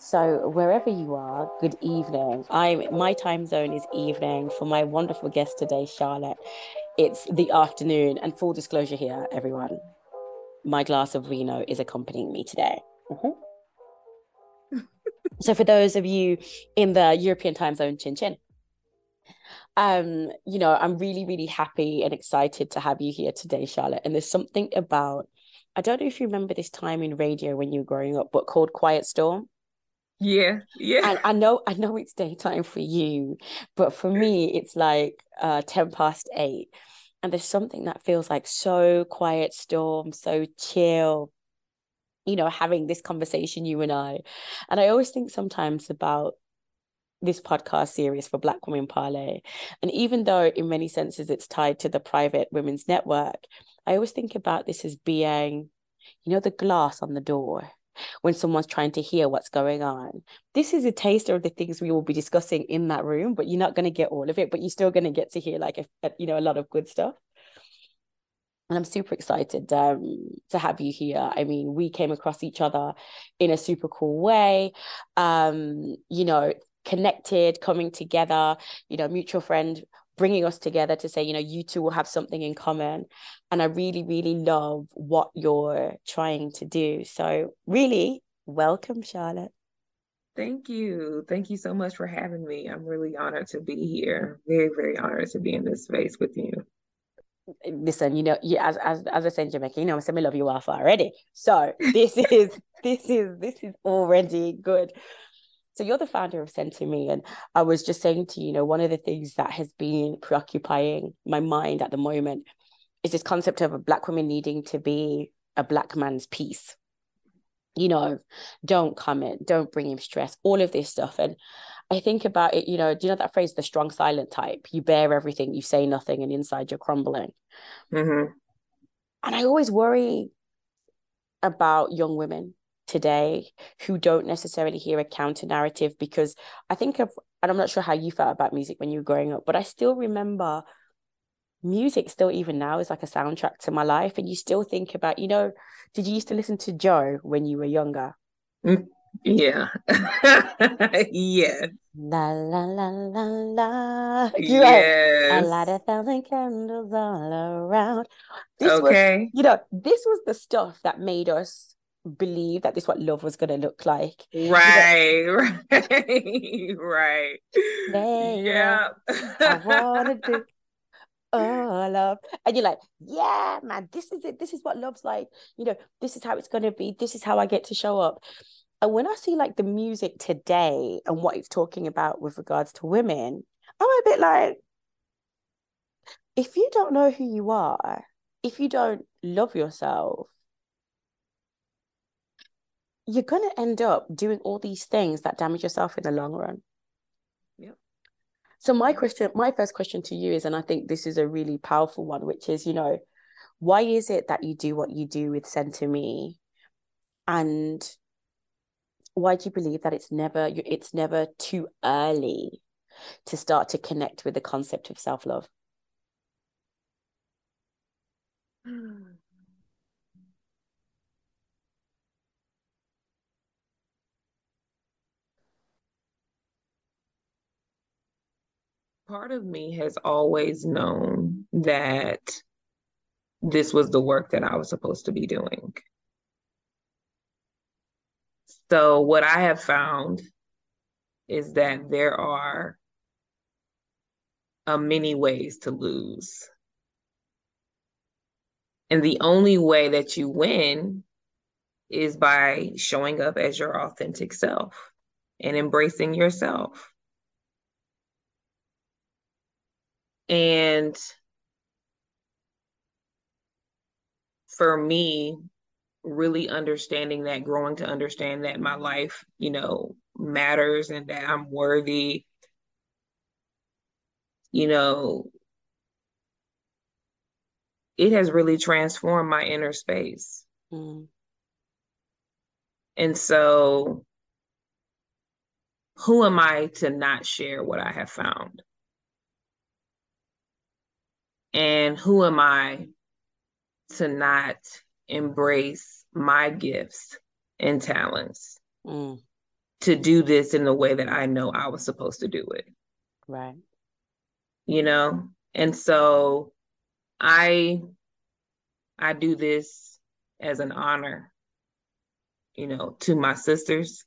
So wherever you are, good evening. I'm my time zone is evening for my wonderful guest today, Charlotte. It's the afternoon, and full disclosure here, everyone, my glass of Reno is accompanying me today. Mm-hmm. so for those of you in the European time zone, chin chin. Um, you know, I'm really, really happy and excited to have you here today, Charlotte. And there's something about I don't know if you remember this time in radio when you were growing up, but called Quiet Storm. Yeah, yeah. And I know, I know it's daytime for you, but for me, it's like uh, ten past eight, and there's something that feels like so quiet storm, so chill. You know, having this conversation, you and I, and I always think sometimes about this podcast series for Black Women Parley, and even though in many senses it's tied to the private women's network, I always think about this as being, you know, the glass on the door when someone's trying to hear what's going on. This is a taster of the things we will be discussing in that room, but you're not going to get all of it, but you're still going to get to hear like a, a, you know a lot of good stuff. And I'm super excited um, to have you here. I mean, we came across each other in a super cool way. Um, you know, connected, coming together. You know, mutual friend bringing us together to say, you know, you two will have something in common. And I really, really love what you're trying to do. So, really, welcome, Charlotte. Thank you. Thank you so much for having me. I'm really honored to be here. Very, very honored to be in this space with you. Listen, you know, you, as as as I said Jamaica, you know, I love you off already. So this is this is this is already good. So you're the founder of SenterME. And I was just saying to you, you know, one of the things that has been preoccupying my mind at the moment is this concept of a black woman needing to be a black man's piece. You know, don't comment, don't bring him stress, all of this stuff. And I think about it, you know, do you know that phrase, the strong silent type? You bear everything, you say nothing, and inside you're crumbling. Mm-hmm. And I always worry about young women today who don't necessarily hear a counter narrative because I think of, and I'm not sure how you felt about music when you were growing up, but I still remember music still even now is like a soundtrack to my life. And you still think about, you know, did you used to listen to Joe when you were younger? Mm, yeah. yeah. La la la la la. You yes. A light a thousand candles all around. This okay. Was, you know, this was the stuff that made us believe that this is what love was going to look like. Right right right. Yeah i want to do oh love and you're like yeah man this is it this is what love's like. You know this is how it's going to be this is how i get to show up. And when i see like the music today and what it's talking about with regards to women i'm a bit like if you don't know who you are if you don't love yourself you're going to end up doing all these things that damage yourself in the long run. Yeah. So my question, my first question to you is, and I think this is a really powerful one, which is, you know, why is it that you do what you do with SenterME, and why do you believe that it's never it's never too early to start to connect with the concept of self love? part of me has always known that this was the work that I was supposed to be doing. So, what I have found is that there are uh, many ways to lose. And the only way that you win is by showing up as your authentic self and embracing yourself. And for me, really understanding that, growing to understand that my life, you know, matters and that I'm worthy, you know, it has really transformed my inner space. Mm. And so, who am I to not share what I have found? And who am I to not embrace my gifts and talents? Mm. to do this in the way that I know I was supposed to do it. Right. You know? And so I I do this as an honor, you know, to my sisters.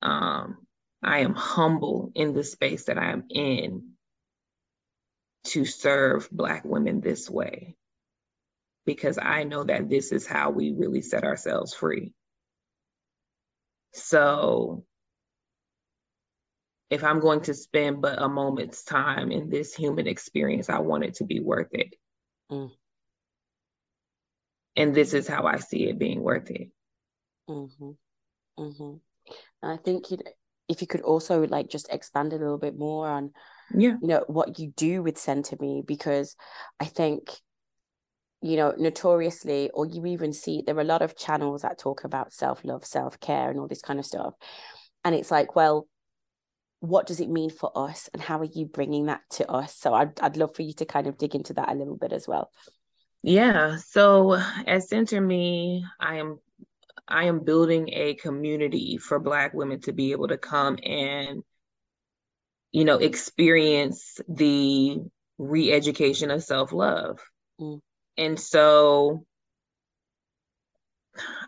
Um, I am humble in the space that I am in to serve Black women this way because I know that this is how we really set ourselves free. So if I'm going to spend but a moment's time in this human experience, I want it to be worth it. Mm. And this is how I see it being worth it. Mm-hmm. Mm-hmm. And I think you if you could also like just expand a little bit more on yeah. you know what you do with SenterME because I think you know notoriously or you even see there are a lot of channels that talk about self-love self-care and all this kind of stuff. And it's like well what does it mean for us and how are you bringing that to us? So I'd, I'd love for you to kind of dig into that a little bit as well. Yeah. So at SenterME i am i am building a community for black women to be able to come and you know experience the re-education of self-love mm. and so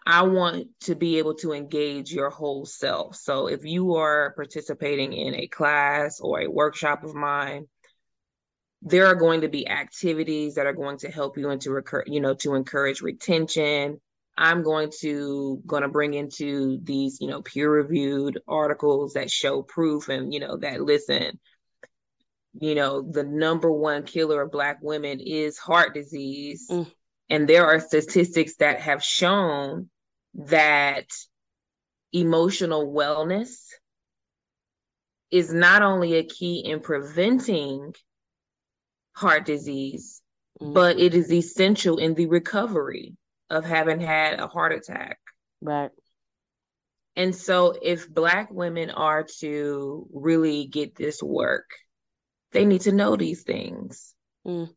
I want to be able to engage your whole self. So if you are participating in a class or a workshop of mine, there are going to be activities that are going to help you into recur, you know, to encourage retention. I'm going to going to bring into these, you know, peer-reviewed articles that show proof and, you know, that listen, you know, the number one killer of black women is heart disease. Mm. And there are statistics that have shown that emotional wellness is not only a key in preventing heart disease, mm-hmm. but it is essential in the recovery of having had a heart attack. Right. And so, if Black women are to really get this work, they need to know these things. Mm.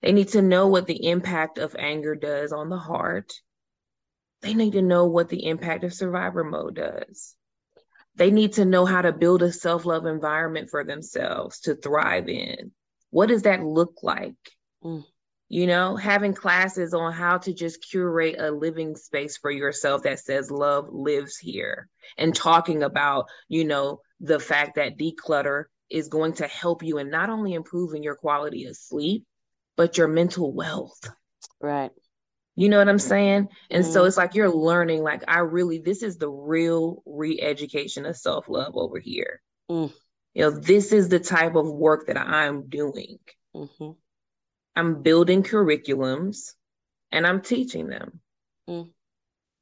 They need to know what the impact of anger does on the heart they need to know what the impact of survivor mode does. They need to know how to build a self love environment for themselves to thrive in. What does that look like? Mm. You know, having classes on how to just curate a living space for yourself that says love lives here and talking about, you know, the fact that declutter is going to help you in not only improving your quality of sleep, but your mental wealth. Right. You know what I'm saying? And mm-hmm. so it's like you're learning, like, I really, this is the real re education of self love over here. Mm. You know, this is the type of work that I'm doing. Mm-hmm. I'm building curriculums and I'm teaching them. Mm.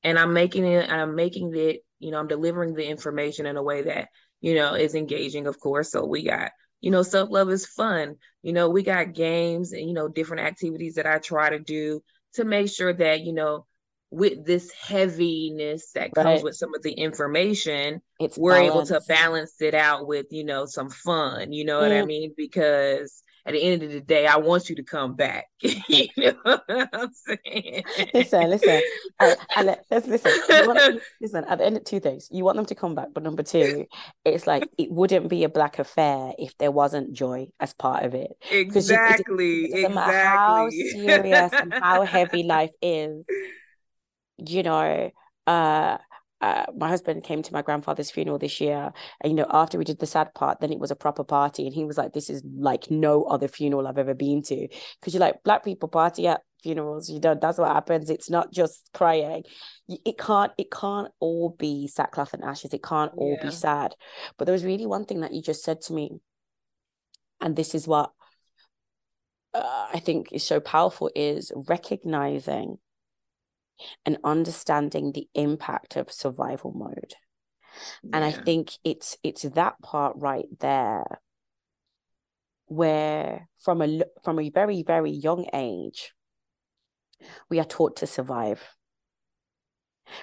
And I'm making it, I'm making it, you know, I'm delivering the information in a way that, you know, is engaging, of course. So we got, you know, self love is fun. You know, we got games and, you know, different activities that I try to do to make sure that you know with this heaviness that comes right. with some of the information it's we're balanced. able to balance it out with you know some fun you know mm. what i mean because at the end of the day, I want you to come back. you know what I'm saying? Listen, listen. I, I, let's listen. Want, listen, at the end of two things, you want them to come back, but number two, it's like it wouldn't be a black affair if there wasn't joy as part of it. Exactly. You, it, it exactly. how serious and how heavy life is, you know, uh uh, my husband came to my grandfather's funeral this year and you know after we did the sad part then it was a proper party and he was like this is like no other funeral i've ever been to. Because you're like black people party at funerals you know that's what happens it's not just crying. It can't it can't all be sackcloth and ashes it can't all yeah. be sad. But there was really one thing that you just said to me and this is what uh, i think is so powerful is recognizing and understanding the impact of survival mode. Yeah. And I think it's it's that part right there where from a from a very very young age we are taught to survive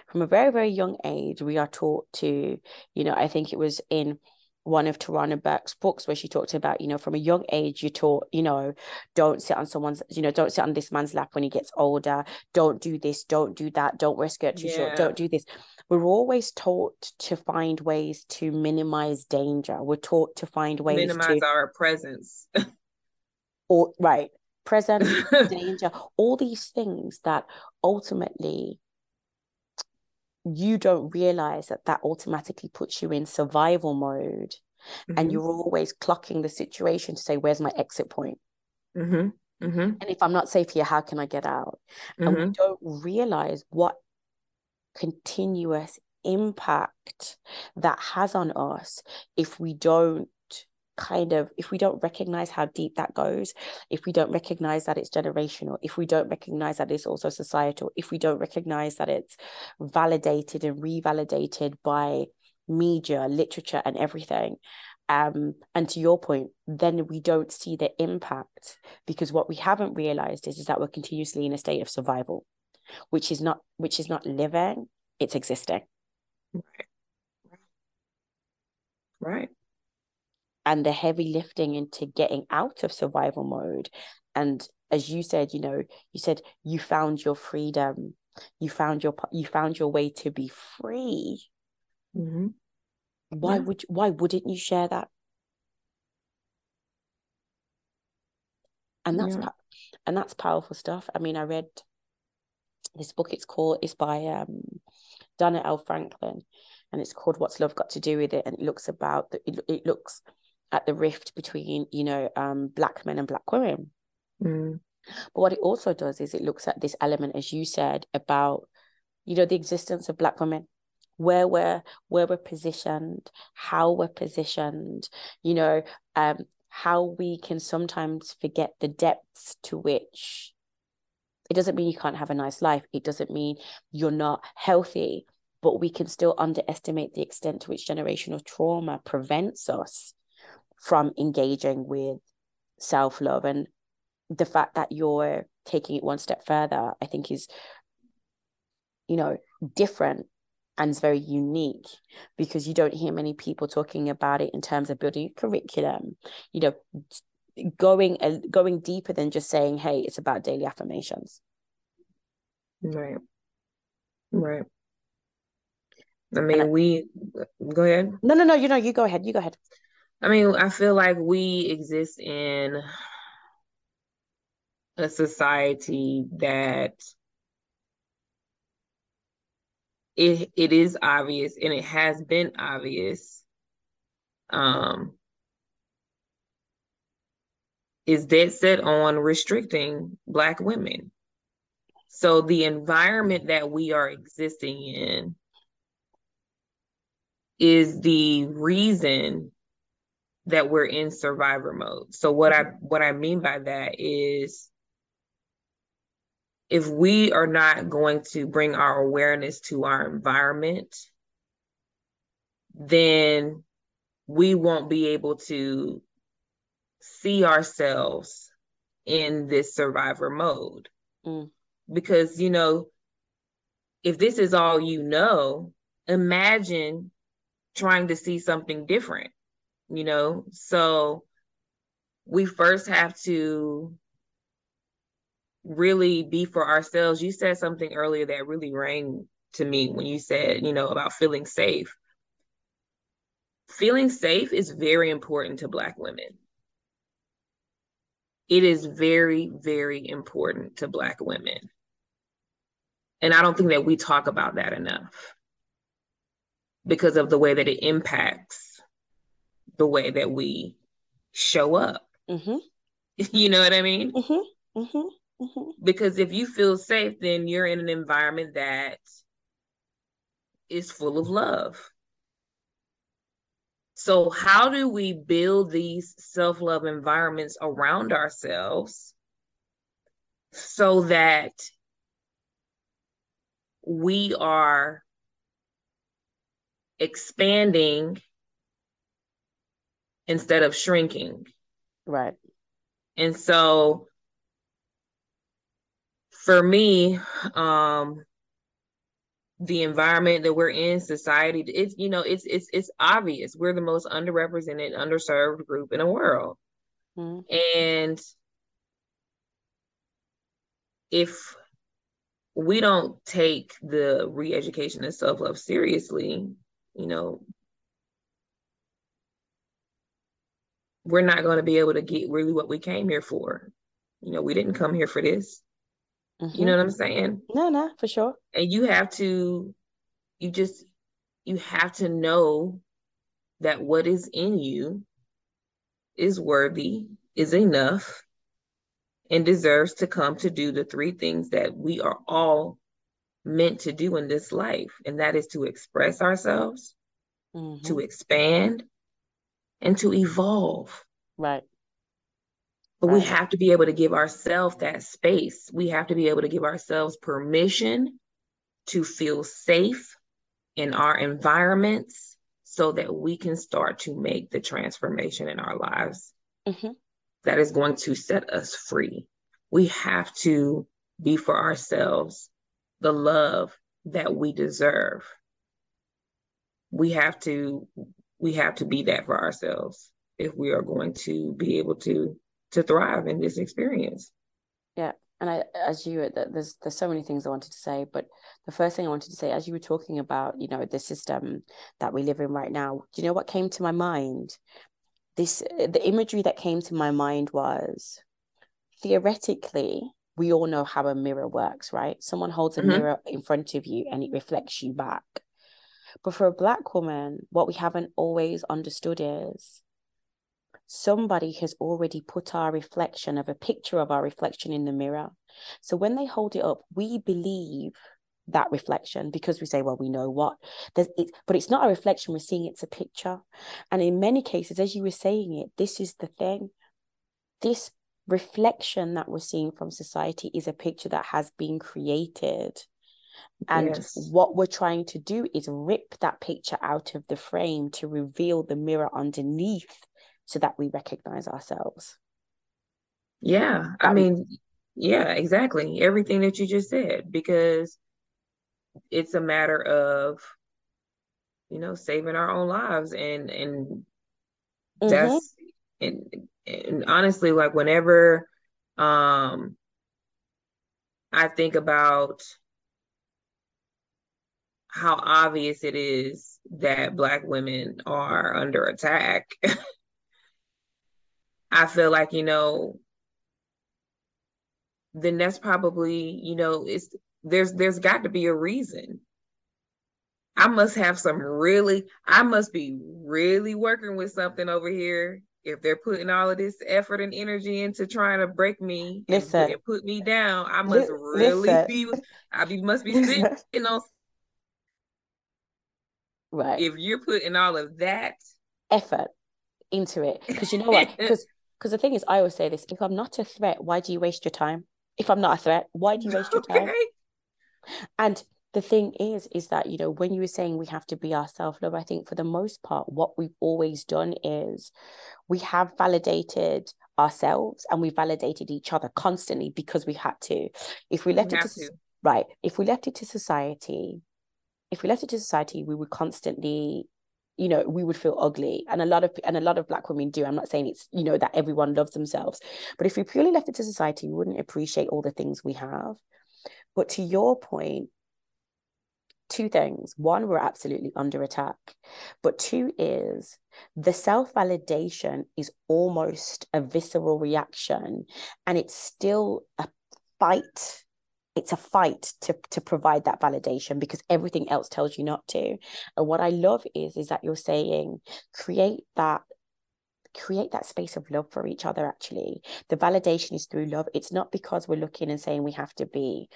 from a very very young age we are taught to you know i think it was in one of Tarana Burke's books where she talked about, you know, from a young age, you taught, you know, don't sit on someone's, you know, don't sit on this man's lap when he gets older. Don't do this, don't do that, don't wear skirt too yeah. short, don't do this. We're always taught to find ways to minimize danger. We're taught to find ways to minimize to our presence. or right. Presence, danger, all these things that ultimately you don't realize that that automatically puts you in survival mode mm-hmm. and you're always clocking the situation to say where's my exit point mm-hmm. Mm-hmm. and if i'm not safe here how can i get out and we mm-hmm. don't realize what continuous impact that has on us if we don't kind of if we don't recognize how deep that goes if we don't recognize that it's generational if we don't recognize that it's also societal if we don't recognize that it's validated and revalidated by media literature and everything um, and to your point then we don't see the impact because what we haven't realized is, is that we're continuously in a state of survival which is not which is not living it's existing. Right. Right and the heavy lifting into getting out of survival mode. And as you said you know you said you found your freedom. You found your you found your way to be free. Mm-hmm. why yeah. would why wouldn't you share that? And that's yeah. and that's powerful stuff. I mean i read this book. It's called it's by um donna l. Franklin and it's called what's love got to do with it? And it looks about the, it, it looks at the rift between you know um, black men and black women mm. but what it also does is it looks at this element as you said about you know the existence of black women where we're where we're positioned how we're positioned you know um how we can sometimes forget the depths to which it doesn't mean you can't have a nice life it doesn't mean you're not healthy but we can still underestimate the extent to which generational trauma prevents us from engaging with self love. And the fact that you're taking it one step further, I think is, you know, different and it's very unique because you don't hear many people talking about it in terms of building a curriculum, you know, going uh, going deeper than just saying, hey, it's about daily affirmations. Right. Right. I mean, I, we go ahead. No, no, no. You know, you go ahead. You go ahead. I mean, I feel like we exist in a society that it it is obvious and it has been obvious um is dead set on restricting black women. So the environment that we are existing in is the reason that we're in survivor mode. So what I what I mean by that is if we are not going to bring our awareness to our environment, then we won't be able to see ourselves in this survivor mode. Mm. Because, you know, if this is all you know, imagine trying to see something different you know? So we first have to really be for ourselves. You said something earlier that really rang to me when you said, you know, about feeling safe. Feeling safe is very important to Black women. It is very, very important to Black women. And I don't think that we talk about that enough because of the way that it impacts the way that we show up. Mm-hmm. You know what I mean? Mm-hmm. Mm-hmm. mm-hmm. Because if you feel safe, then you're in an environment that is full of love. So, how do we build these self love environments around ourselves so that we are expanding instead of shrinking. Right. And so for me, um, the environment that we're in society it's you know it's it's it's obvious we're the most underrepresented underserved group in the world mm-hmm. and if we don't take the re-education and self-love seriously you know we're not going to be able to get really what we came here for you know we didn't come here for this Mm-hmm. You know what I'm saying? No, no, for sure. And you have to, you just, you have to know that what is in you is worthy, is enough, and deserves to come to do the three things that we are all meant to do in this life. And that is to express ourselves, mm-hmm. to expand, and to evolve. Right. But we have to be able to give ourselves that space. We have to be able to give ourselves permission to feel safe in our environments so that we can start to make the transformation in our lives mm-hmm. that is going to set us free. We have to be for ourselves the love that we deserve. We have to we have to be that for ourselves if we are going to be able to to thrive in this experience. Yeah. And I, as you, there's there's so many things I wanted to say, but the first thing I wanted to say, as you were talking about, you know, the system that we live in right now, do you know what came to my mind? This the imagery that came to my mind was theoretically, we all know how a mirror works, right? Someone holds a mm-hmm. mirror in front of you and it reflects you back. But for a black woman, what we haven't always understood is somebody has already put our reflection of a picture of our reflection in the mirror. So when they hold it up, we believe that reflection because we say, well, we know what there's it, but it's not a reflection, we're seeing it's a picture. And in many cases, as you were saying it, this is the thing. This reflection that we're seeing from society is a picture that has been created. And yes. what we're trying to do is rip that picture out of the frame to reveal the mirror underneath so that we recognize ourselves. Yeah, I mean, yeah, exactly. Everything that you just said, because it's a matter of, you know, saving our own lives and and mm-hmm. that's and and honestly, like whenever um I think about how obvious it is that black women are under attack I feel like, you know, then that's probably, you know, it's there's there's got to be a reason. I must have some really, I must be really working with something over here if they're putting all of this effort and energy into trying to break me and, and put me down. I must really listen. be, I be must be sitting on. Right. If you're putting all of that effort into it, because you know what? Because because the thing is, I always say this: if I'm not a threat, why do you waste your time? If I'm not a threat, why do you waste your time? And the thing is, is that you know when you were saying we have to be our self love, I think for the most part, what we've always done is we have validated ourselves and we validated each other constantly because we had to. If we left we it to, to right, if we left it to society, if we left it to society, we would constantly you know we would feel ugly. And a lot of and a lot of black women do. I'm not saying it's you know that everyone loves themselves. But if we purely left it to society we wouldn't appreciate all the things we have. But to your point two things. One we're absolutely under attack. But two is the self-validation is almost a visceral reaction. And it's still a fight it's a fight to to provide that validation because everything else tells you not to. And what i love is is that you're saying create that create that space of love for each other actually. The validation is through love. It's not because we're looking and saying we have to be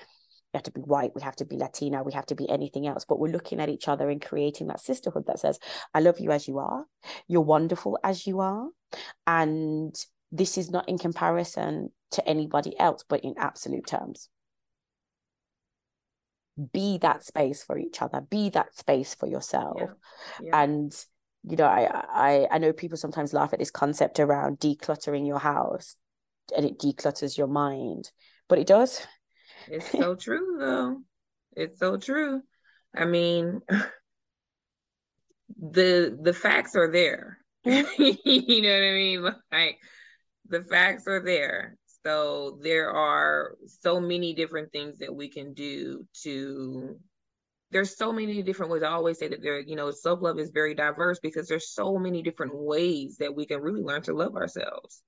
we have to be white we have to be latina we have to be anything else but we're looking at each other and creating that sisterhood that says i love you as you are. You're wonderful as you are. And this is not in comparison to anybody else but in absolute terms be that space for each other be that space for yourself yeah. Yeah. and you know I, I i know people sometimes laugh at this concept around decluttering your house and it declutters your mind but it does it's so true though it's so true I mean, the the facts are there. Mm-hmm. you know what I mean? Like the facts are there. So there are so many different things that we can do to there's so many different ways. I always say that there, you know, self-love is very diverse because there's so many different ways that we can really learn to love ourselves.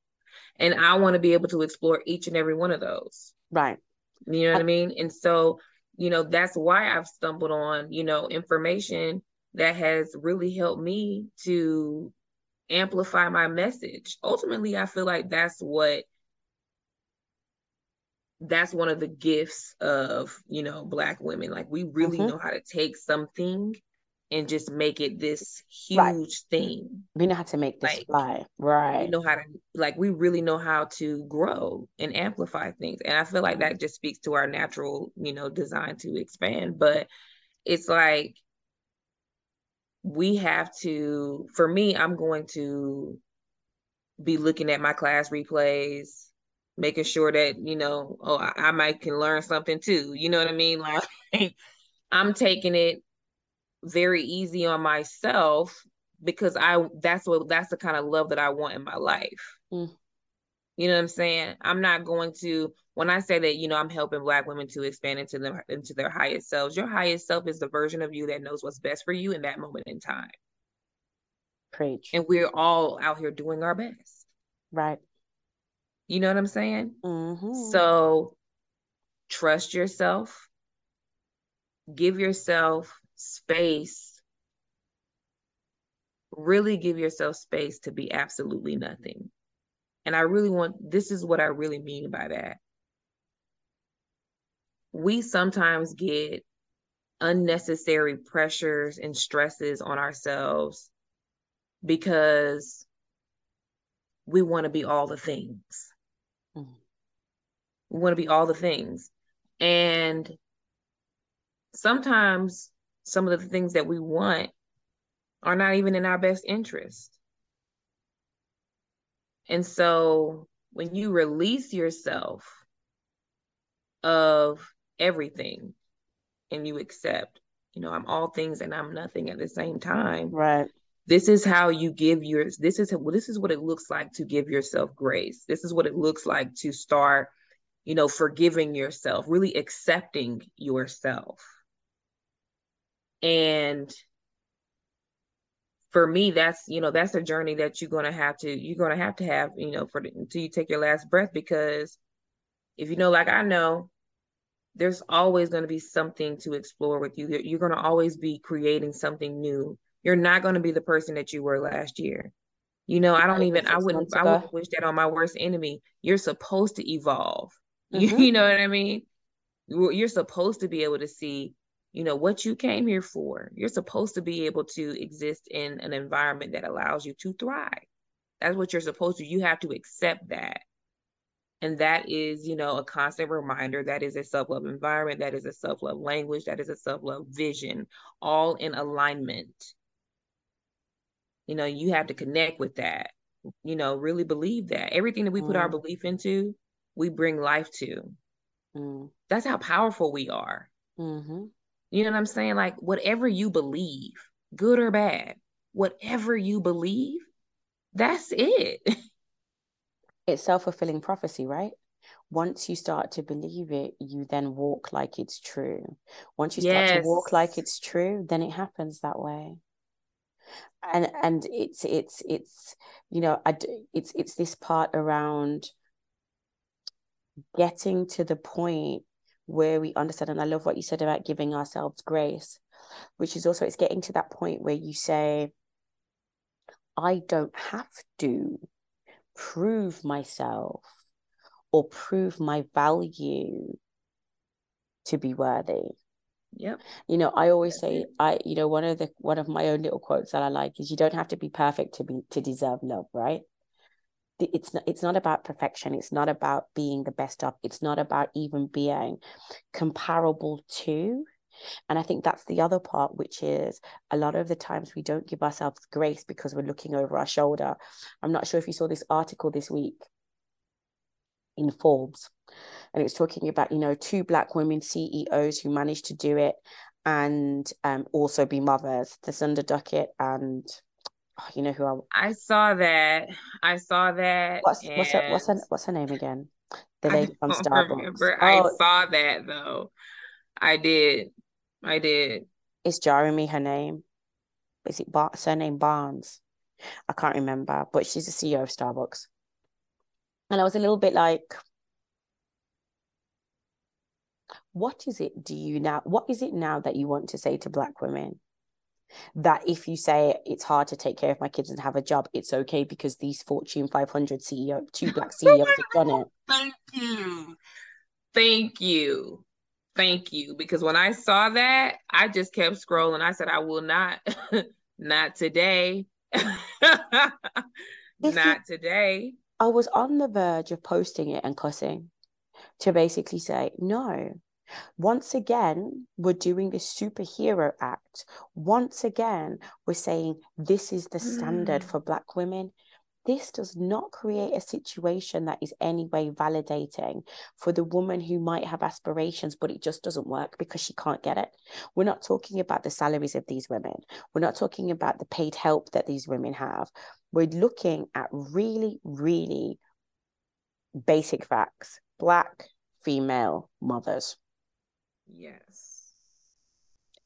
And I want to be able to explore each and every one of those. Right. You know what I, I mean? And so, you know, that's why I've stumbled on, you know, information that has really helped me to amplify my message. Ultimately, I feel like that's what that's one of the gifts of you know black women. Like we really mm-hmm. know how to take something and just make it this huge right. thing. We know how to make this like, fly. right. we know how to like we really know how to grow and amplify things. And i feel like that just speaks to our natural you know design to expand. But it's like we have to for me i'm going to be looking at my class replays making sure that you know oh I, I might can learn something too you know what i mean? Like i'm taking it very easy on myself because i that's what that's the kind of love that i want in my life. Mm. you know what i'm saying? I'm not going to when i say that you know i'm helping black women to expand into them into their highest selves your highest self is the version of you that knows what's best for you in that moment in time. Preach. And we're all out here doing our best. Right you know what I'm saying? Mm-hmm. So trust yourself, give yourself space, really give yourself space to be absolutely nothing. And I really want this is what I really mean by that. We sometimes get unnecessary pressures and stresses on ourselves because we want to be all the things. We want to be all the things. And sometimes some of the things that we want are not even in our best interest. And so when you release yourself of everything and you accept, you know, I'm all things and I'm nothing at the same time. Right this is how you give your this is well, this is what it looks like to give yourself grace this is what it looks like to start you know forgiving yourself really accepting yourself and for me that's you know that's a journey that you're going to have to you're going to have to have you know for until you take your last breath because if you know like i know there's always going to be something to explore with you you're going to always be creating something new you're not going to be the person that you were last year. You know, I don't even I wouldn't I wouldn't wish that on my worst enemy. You're supposed to evolve. Mm-hmm. You, know what I mean? You're supposed to be able to see, you know, what you came here for. You're supposed to be able to exist in an environment that allows you to thrive. That's what you're supposed to. You have to accept that. And that is, you know, a constant reminder that is a self love environment, that is a self love language, that is a self love vision, all in alignment you know you have to connect with that you know really believe that everything that we put our mm. belief into we bring life to mm. that's how powerful we are mm-hmm. you know what i'm saying like whatever you believe good or bad whatever you believe that's it it's self-fulfilling prophecy right once you start to believe it you then walk like it's true once you start yes. to walk like it's true then it happens that way and and it's it's it's you know I, it's it's this part around getting to the point where we understand and i love what you said about giving ourselves grace which is also it's getting to that point where you say i don't have to prove myself or prove my value to be worthy. Yeah You know, I always say I you know one of the one of my own little quotes that I like is you don't have to be perfect to be to deserve love, right? It's not it's not about perfection. It's not about being the best of. It's not about even being comparable to. And I think that's the other part, which is a lot of the times we don't give ourselves grace because we're looking over our shoulder. I'm not sure if you saw this article this week in Forbes and it was talking about you know two black women CEOs who managed to do it and um, also be mothers. Thasunda Duckett and oh, you know who I I saw that. I saw that. What's what's her, what's her, what's her name again? The lady from Starbucks. Oh, I saw that though. I did. I did. It's jarring me her name. Is it Bar- surname Barnes? I can't remember, but she's the CEO of Starbucks. And I was a little bit like, what is it do you now what is it now that you want to say to black women that if you say it's hard to take care of my kids and have a job it's okay because these fortune 500 ceo two black ceos have done it. Thank you. Thank you. Thank you. Because when i saw that i just kept scrolling. I said i will not not today. Not today. I was on the verge of posting it and cussing to basically say no once again, we're doing this superhero act. Once again, we're saying this is the standard mm. for Black women. This does not create a situation that is anyway validating for the woman who might have aspirations, but it just doesn't work because she can't get it. We're not talking about the salaries of these women. We're not talking about the paid help that these women have. We're looking at really, really basic facts Black female mothers. Yes.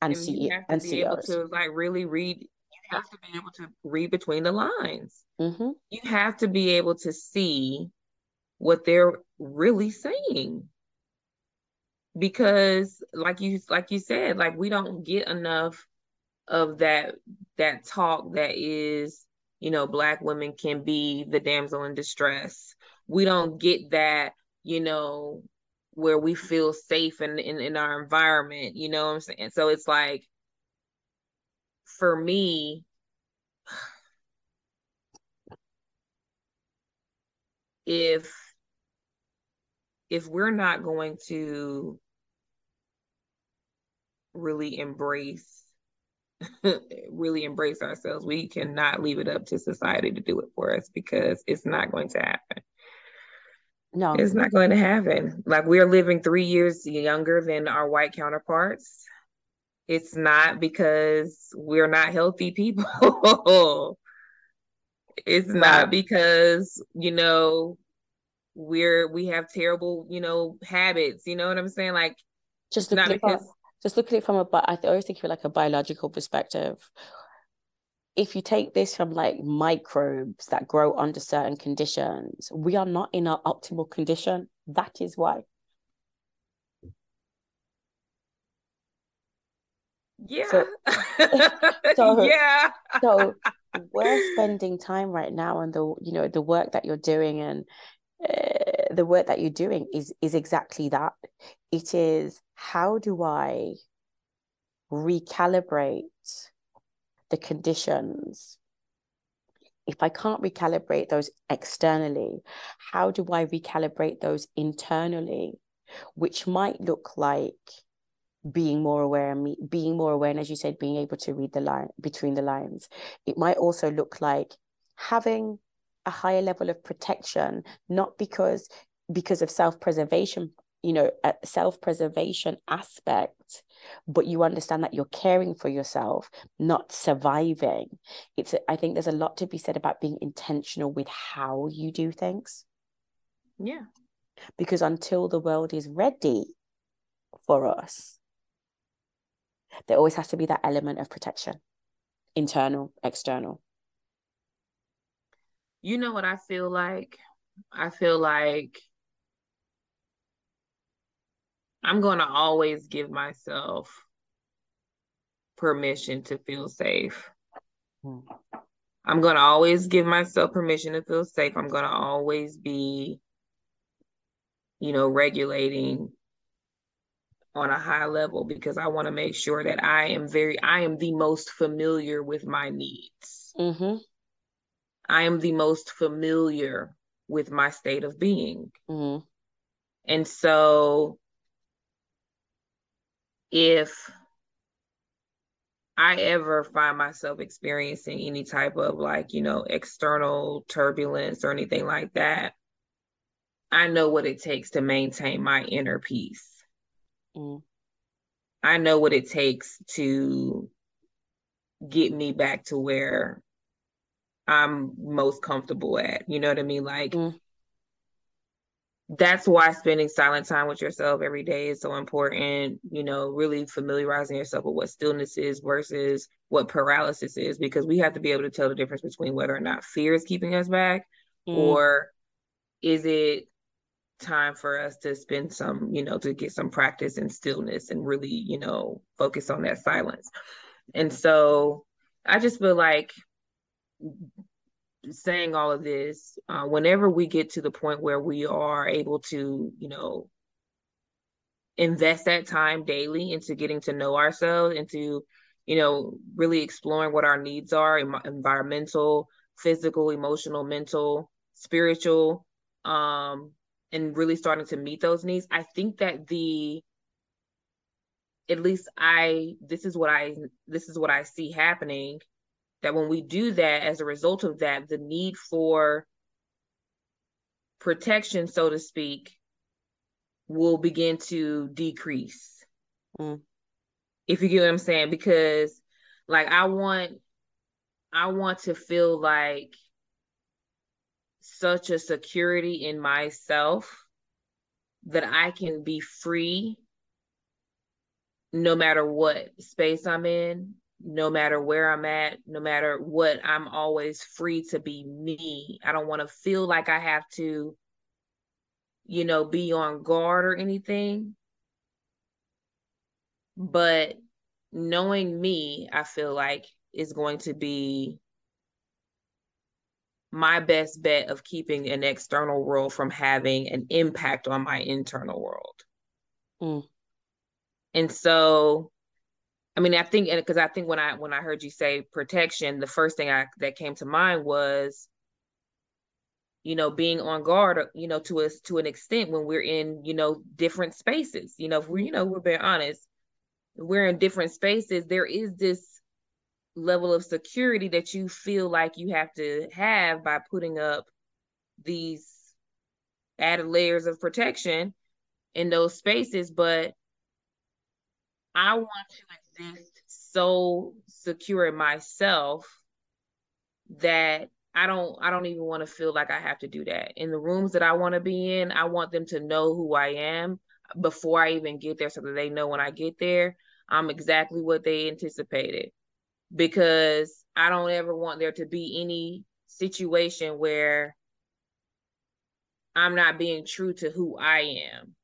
And, and see you have to and be able to like really read. You have to be able to read between the lines. Mm-hmm. You have to be able to see what they're really saying because like you like you said like we don't get enough of that that talk that is you know black women can be the damsel in distress we don't get that you know where we feel safe in, in in our environment you know what i'm saying? So it's like for me if if we're not going to really embrace really embrace ourselves we cannot leave it up to society to do it for us because it's not going to happen no. It's not going to happen. Like we're living three years younger than our white counterparts. It's not because we're not healthy people. it's right. not because, you know, we're we have terrible, you know, habits. You know what I'm saying? Like just look not because just look at it from a I always think of it like a biological perspective if you take this from like microbes that grow under certain conditions, we are not in our optimal condition. That is why. Yeah. So, so, yeah. so we're spending time right now on the you know the work that you're doing and uh, the work that you're doing is is exactly that. It is how do I recalibrate the conditions if I can't recalibrate those externally, how do I recalibrate those internally? Which might look like being more aware and being more aware, and as you said, being able to read the line between the lines. It might also look like having a higher level of protection, not because because of self-preservation you know a self-preservation aspect but you understand that you're caring for yourself not surviving. It's i think there's a lot to be said about being intentional with how you do things. Yeah. Because until the world is ready for us there always has to be that element of protection internal external. You know what i feel like? I feel like I'm going to always give myself permission to feel safe. Hmm. I'm going to always give myself permission to feel safe. I'm going to always be, you know, regulating on a high level because I want to make sure that I am very, I am the most familiar with my needs. Mm-hmm. I am the most familiar with my state of being. Mm-hmm. And so if I ever find myself experiencing any type of like, you know, external turbulence or anything like that, I know what it takes to maintain my inner peace. Mm. I know what it takes to get me back to where I'm most comfortable at. You know what I mean? Like mm. That's why spending silent time with yourself every day is so important. You know, really familiarizing yourself with what stillness is versus what paralysis is, because we have to be able to tell the difference between whether or not fear is keeping us back mm. or is it time for us to spend some, you know, to get some practice in stillness and really, you know, focus on that silence. And so I just feel like saying all of this, uh, whenever we get to the point where we are able to, you know, invest that time daily into getting to know ourselves, into, you know, really exploring what our needs are environmental, physical, emotional, mental, spiritual, um, and really starting to meet those needs. I think that the at least I this is what I this is what I see happening that when we do that as a result of that the need for protection so to speak will begin to decrease mm. if you get what i'm saying because like i want i want to feel like such a security in myself that i can be free no matter what space i'm in no matter where I'm at, no matter what, I'm always free to be me. I don't want to feel like I have to, you know, be on guard or anything. But knowing me, I feel like is going to be my best bet of keeping an external world from having an impact on my internal world. Mm. And so I mean, I think because I think when I when I heard you say protection, the first thing I that came to mind was, you know, being on guard, uh, you know, to us to an extent when we're in, you know, different spaces. You know, if we're, you know, we're being honest, we're in different spaces. There is this level of security that you feel like you have to have by putting up these added layers of protection in those spaces, but I want to so secure in myself that I don't I don't even want to feel like I have to do that. In the rooms that I want to be in, I want them to know who I am before I even get there so that they know when I get there, I'm exactly what they anticipated. Because I don't ever want there to be any situation where I'm not being true to who I am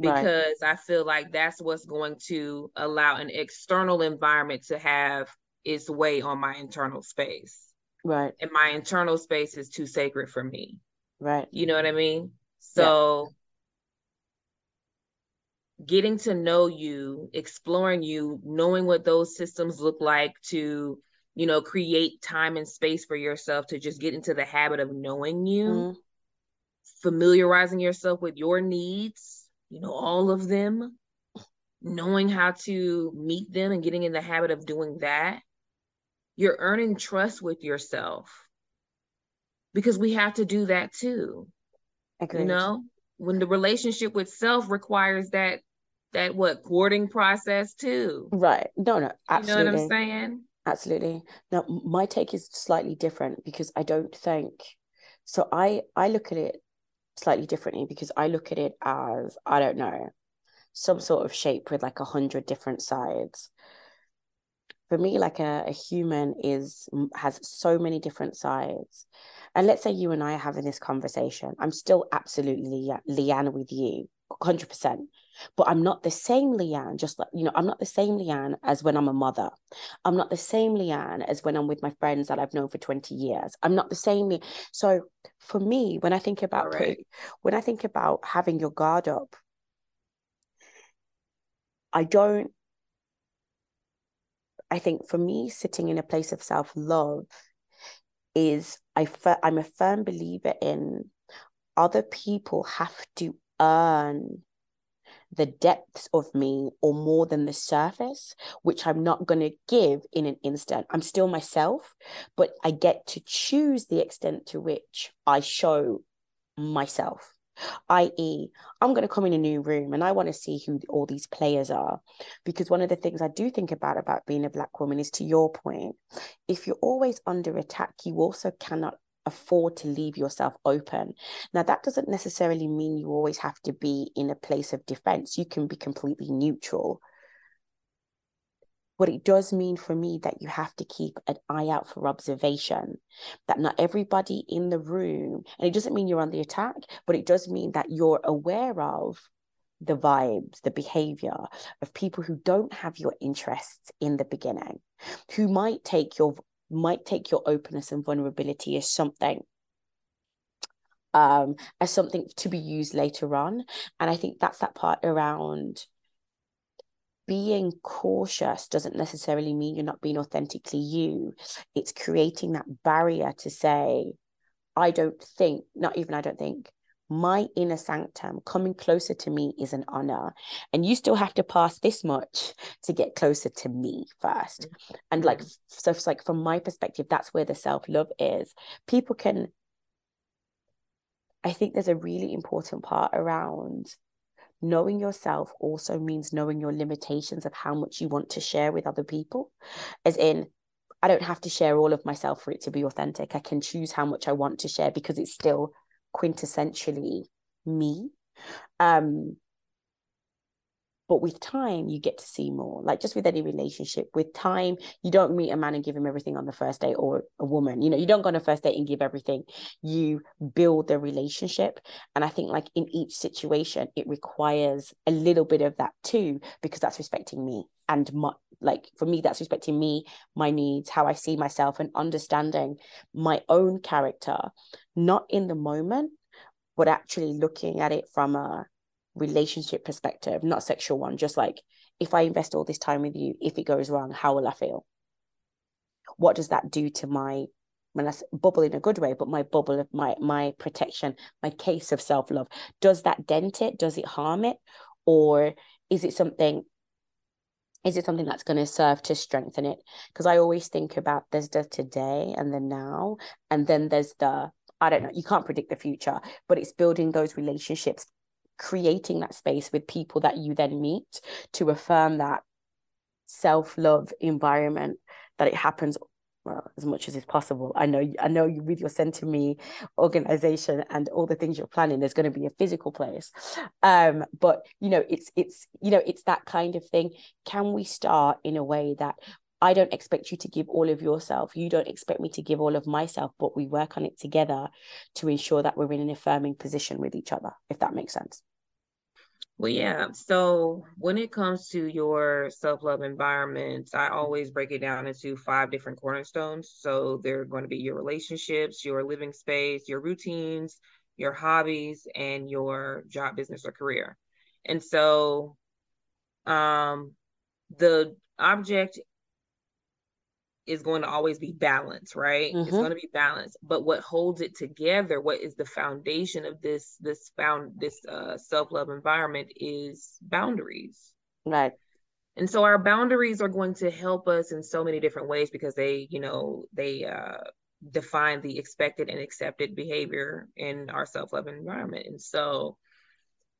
because right. I feel like that's what's going to allow an external environment to have its way on my internal space. Right. And my internal space is too sacred for me. Right. You know what I mean? So yeah. getting to know you, exploring you, knowing what those systems look like to, you know, create time and space for yourself to just get into the habit of knowing you, mm. familiarizing yourself with your needs you know, all of them, knowing how to meet them and getting in the habit of doing that, you're earning trust with yourself because we have to do that too. Agreed. You know, when the relationship with self requires that that what courting process too. Right. No, no, absolutely. You know what I'm saying? Absolutely. Now, my take is slightly different because I don't think so. I I look at it slightly differently because I look at it as I don't know some sort of shape with like a hundred different sides. For me, like a, a human is has so many different sides. And let's say you and I are having this conversation. I'm still absolutely Leanne with you, 100%. But I'm not the same Leanne, just like, you know, I'm not the same Leanne as when I'm a mother. I'm not the same Leanne as when I'm with my friends that I've known for 20 years. I'm not the same. So for me, when I think about right. when I think about having your guard up, I don't I think for me, sitting in a place of self love is I I'm a firm believer in other people have to earn the depths of me or more than the surface, which I'm not going to give in an instant. I'm still myself, but I get to choose the extent to which I show myself. i.e., I'm going to come in a new room and I want to see who all these players are. Because one of the things I do think about about being a Black woman is to your point, if you're always under attack, you also cannot afford to leave yourself open. Now, that doesn't necessarily mean you always have to be in a place of defense, you can be completely neutral. What it does mean for me that you have to keep an eye out for observation, that not everybody in the room, and it doesn't mean you're on the attack, but it does mean that you're aware of the vibes, the behavior of people who don't have your interests in the beginning, who might take your might take your openness and vulnerability as something um as something to be used later on. And i think that's that part around being cautious doesn't necessarily mean you're not being authentically you. It's creating that barrier to say i don't think not even i don't think my inner sanctum coming closer to me is an honor. And you still have to pass this much to get closer to me first. Mm-hmm. and like so it's like from my perspective that's where the self-love is. People can i think there's a really important part around knowing yourself also means knowing your limitations of how much you want to share with other people. As in i don't have to share all of myself for it to be authentic. I can choose how much i want to share because it's still quintessentially me. Um, but with time, you get to see more. Like just with any relationship, with time, you don't meet a man and give him everything on the first date or a woman. You know, you don't go on a first date and give everything. You build the relationship. And I think, like in each situation, it requires a little bit of that too, because that's respecting me. And my, like for me, that's respecting me, my needs, how I see myself, and understanding my own character not in the moment, but actually looking at it from a relationship perspective, not sexual one, just like if I invest all this time with you, if it goes wrong, how will I feel? What does that do to my when I bubble in a good way, but my bubble of my my protection, my case of self-love, does that dent it? Does it harm it? Or is it something is it something that's going to serve to strengthen it? Because i always think about there's the today and the now and then there's the I don't know, you can't predict the future, but it's building those relationships, creating that space with people that you then meet to affirm that self love environment that it happens well, as much as is possible. I know, I know you with your SenterME organization and all the things you're planning, there's going to be a physical place. Um, but you know, it's it's you know, it's that kind of thing. Can we start in a way that I don't expect you to give all of yourself. You don't expect me to give all of myself, but we work on it together to ensure that we're in an affirming position with each other, if that makes sense. Well, yeah. So when it comes to your self love environment, I always break it down into five different cornerstones. So they're going to be your relationships, your living space, your routines, your hobbies, and your job, business, or career. And so um, the object is going to always be balance, right? Mm-hmm. It's going to be balance. But what holds it together, what is the foundation of this this found this uh, self love environment is boundaries, right? And so our boundaries are going to help us in so many different ways because they, you know, they uh, define the expected and accepted behavior in our self love environment. And so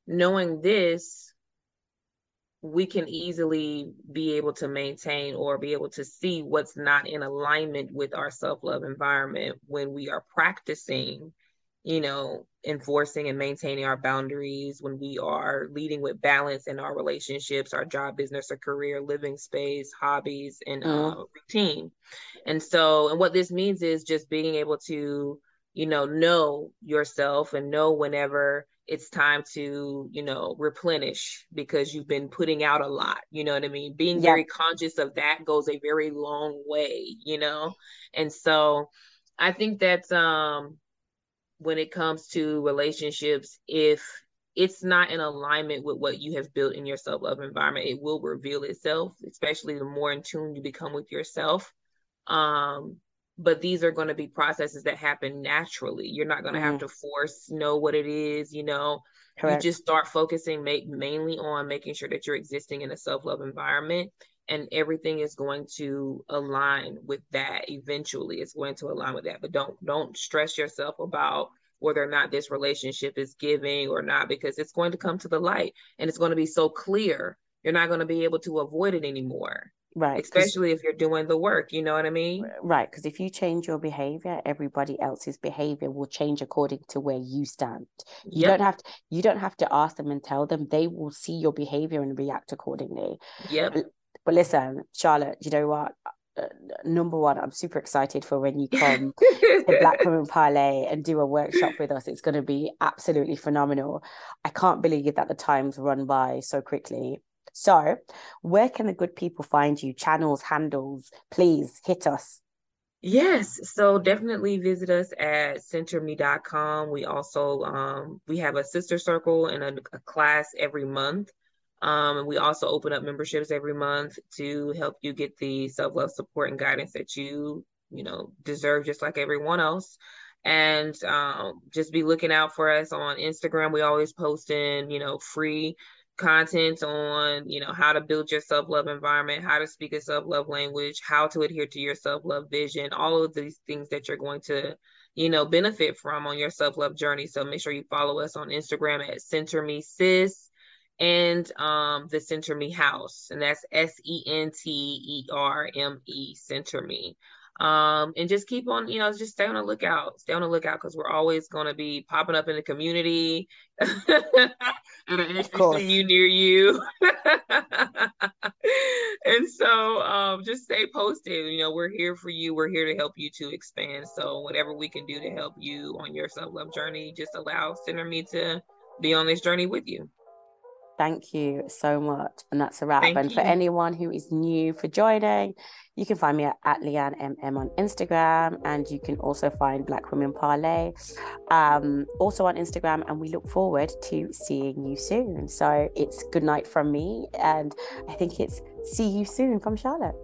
knowing this we can easily be able to maintain or be able to see what's not in alignment with our self-love environment when we are practicing you know enforcing and maintaining our boundaries when we are leading with balance in our relationships our job business or career living space hobbies and mm. uh, routine and so and what this means is just being able to you know know yourself and know whenever it's time to you know replenish because you've been putting out a lot you know what i mean? Being very conscious of that goes a very long way you know? And so i think that um when it comes to relationships if it's not in alignment with what you have built in your self-love environment it will reveal itself especially the more in tune you become with yourself. Um but these are going to be processes that happen naturally. You're not going to mm. have to force know what it is, you know. Correct. You just start focusing make, mainly on making sure that you're existing in a self-love environment and everything is going to align with that eventually it's going to align with that but don't don't stress yourself about whether or not this relationship is giving or not, because it's going to come to the light and it's going to be so clear. You're not going to be able to avoid it anymore. Right. Especially if you're doing the work, you know what I mean? Right. Because if you change your behavior, everybody else's behavior will change according to where you stand. You yep. don't have to you don't have to ask them and tell them. They will see your behavior and react accordingly. Yep. But, but listen, Charlotte, you know what? Uh, number one, I'm super excited for when you come to Black Women Parlay and do a workshop with us. It's going to be absolutely phenomenal. I can't believe that the time's run by so quickly. So, where can the good people find you? Channels, handles, please hit us. Yes, so definitely visit us at senterme.com. We also um, we have a sister circle and a, a class every month. Um, and we also open up memberships every month to help you get the self-love support and guidance that you, you know, deserve just like everyone else. And um, just be looking out for us on Instagram. We always post in, you know, free content on you know how to build your self-love environment how to speak a self-love language how to adhere to your self-love vision all of these things that you're going to you know benefit from on your self-love journey. So make sure you follow us on instagram at SenterME sis and um the SenterME house. And that's s-e-n-t-e-r-m-e SenterME um, and just keep on, you know, just stay on the lookout, stay on the lookout because we're always going to be popping up in the community at an HBCU near you. and so um, just stay posted. You know, we're here for you. We're here to help you to expand. So whatever we can do to help you on your self love journey, just allow SenterME to be on this journey with you. Thank you so much. And that's a wrap. Thank and you. for anyone who is new for joining, you can find me at, at Leanne MM on Instagram. And you can also find Black Women Parlay um, also on Instagram. And we look forward to seeing you soon. So it's good night from me. And I think it's see you soon from Charlotte.